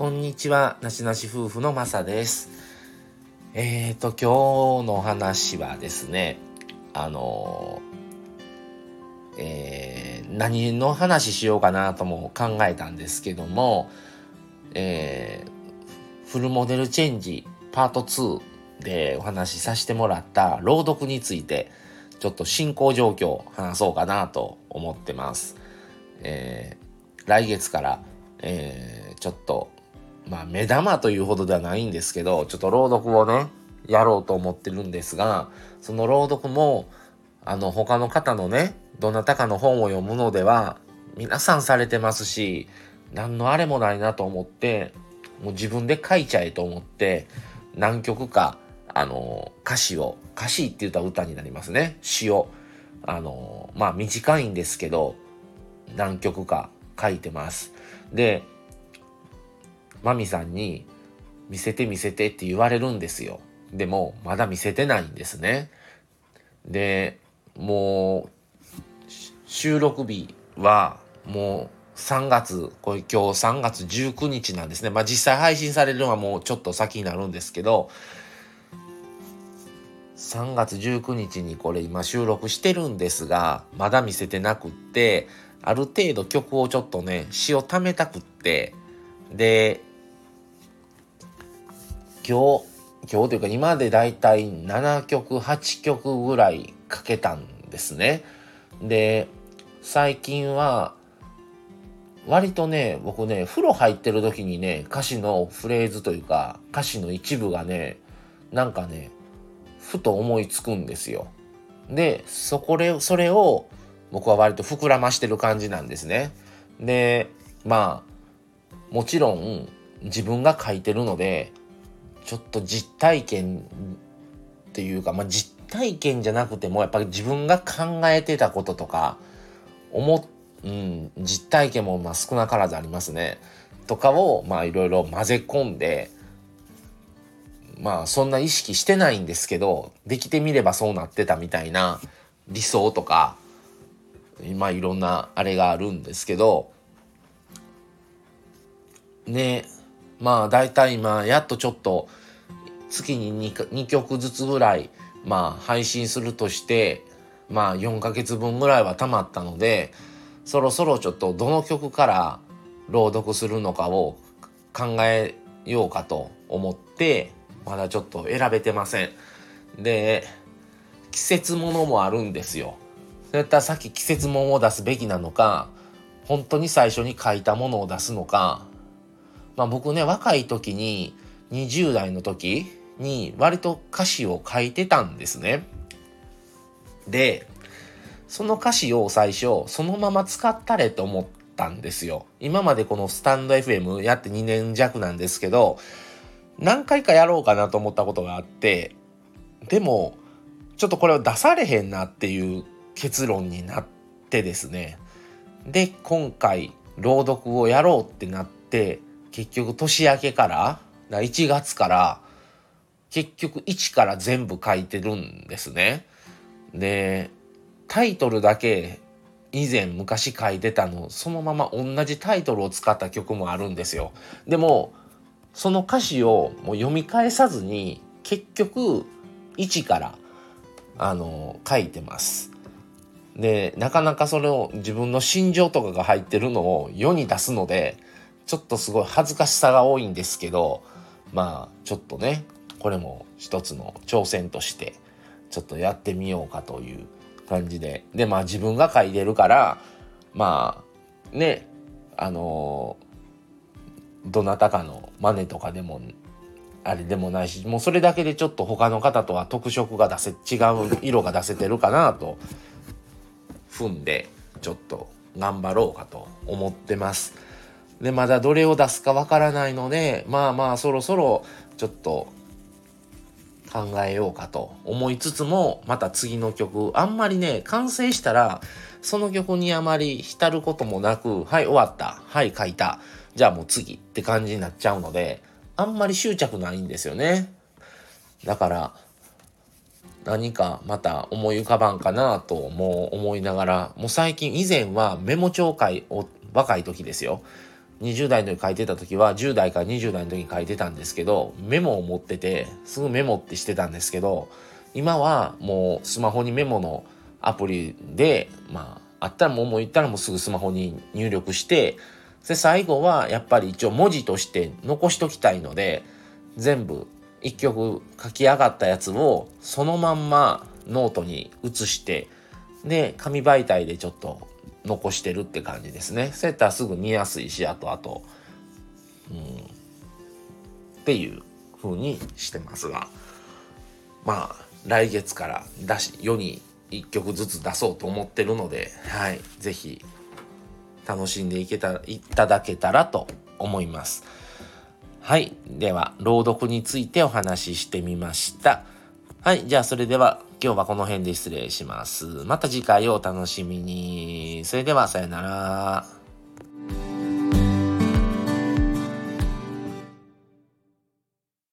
こんにちは、なしなし夫婦のまさです。えーと、今日の話はですね、あのえー、何の話しようかなとも考えたんですけども、えー、フルモデルチェンジパート2でお話しさせてもらった朗読について、ちょっと進行状況を話そうかなと思ってます。えー、来月から、えー、ちょっとまあ目玉というほどではないんですけどちょっと朗読をねやろうと思ってるんですがその朗読もあの他の方のねどなたかの本を読むのでは皆さんされてますし何のあれもないなと思ってもう自分で書いちゃえと思って何曲かあの歌詞を歌詞って言ったら歌になりますね。詩をあのまあ短いんですけど何曲か書いてます。でマミさんに見せて見せてって言われるんですよ。でもまだ見せてないんですね。で、もう収録日はもう3月、これ今日3月19日なんですね。まあ実際配信されるのはもうちょっと先になるんですけど、3月19日にこれ今収録してるんですが、まだ見せてなくって、ある程度曲をちょっとね、詩を貯めたくって、で、今日、今日というか今でだいたい7曲、8曲ぐらいかけたんですね。で、最近は、割とね、僕ね、風呂入ってる時にね、歌詞のフレーズというか、歌詞の一部がね、なんかね、ふと思いつくんですよ。で、そこで、それを僕は割と膨らましてる感じなんですね。で、まあ、もちろん自分が書いてるので、ちょっと実体験っていうか、まあ、実体験じゃなくてもやっぱり自分が考えてたこととか思うん、実体験もまあ少なからずありますね。とかをまあいろいろ混ぜ込んでまあそんな意識してないんですけどできてみればそうなってたみたいな理想とかまあいろんなあれがあるんですけどねまあ大体今やっとちょっと月に 2, 2曲ずつぐらいまあ配信するとしてまあ4ヶ月分ぐらいは溜まったのでそろそろちょっとどの曲から朗読するのかを考えようかと思ってまだちょっと選べてません。で季節ものもあるんですよ。そういったらさっき季節ものを出すべきなのか本当に最初に書いたものを出すのかまあ僕ね、若い時に、20代の時に割と歌詞を書いてたんですね。で、その歌詞を最初、そのまま使ったれと思ったんですよ。今までこのスタンド FM やって2年弱なんですけど、何回かやろうかなと思ったことがあって、でも、ちょっとこれを出されへんなっていう結論になってですね。で、今回、朗読をやろうってなって、結局年明けから1月から結局1から全部書いてるんですね。でタイトルだけ以前昔書いてたのそのまま同じタイトルを使った曲もあるんですよ。でもその歌詞をもう読み返さずに結局1からあの書いてます。でなかなかそれを自分の心情とかが入ってるのを世に出すのでちょっとすごい恥ずかしさが多いんですけど、まあ、ちょっとね、これも一つの挑戦として、ちょっとやってみようかという感じで。で、まあ自分が書いてるから、まあ、ね、あのどなたかの真似とかでも、あれでもないし、もうそれだけでちょっと他の方とは特色が出せ、違う色が出せてるかなと、踏んで、ちょっと頑張ろうかと思ってます。で、まだどれを出すかわからないので、まあまあそろそろちょっと考えようかと思いつつも、また次の曲、あんまりね、完成したら、その曲にあまり浸ることもなく、はい、終わった。はい、書いた。じゃあもう次って感じになっちゃうので、あんまり執着ないんですよね。だから、何かまた思い浮かばんかなともう思いながら、もう最近以前はメモ帳会を若い時ですよ。20代の時書いてた時は10代から20代の時に書いてたんですけどメモを持っててすぐメモってしてたんですけど今はもうスマホにメモのアプリでまああったらもうもう言ったらもうすぐスマホに入力してで最後はやっぱり一応文字として残しときたいので全部一曲書き上がったやつをそのまんまノートに写してで紙媒体でちょっと残してるって感じですねそうやったらすぐ見やすいしあとあとうんっていう風にしてますがまあ来月から出し世に1曲ずつ出そうと思ってるのではい是非楽しんでいけたいただけたらと思います。はい。では、朗読についてお話ししてみました。はい。じゃあ、それでは、今日はこの辺で失礼します。また次回をお楽しみに。それでは、さよなら。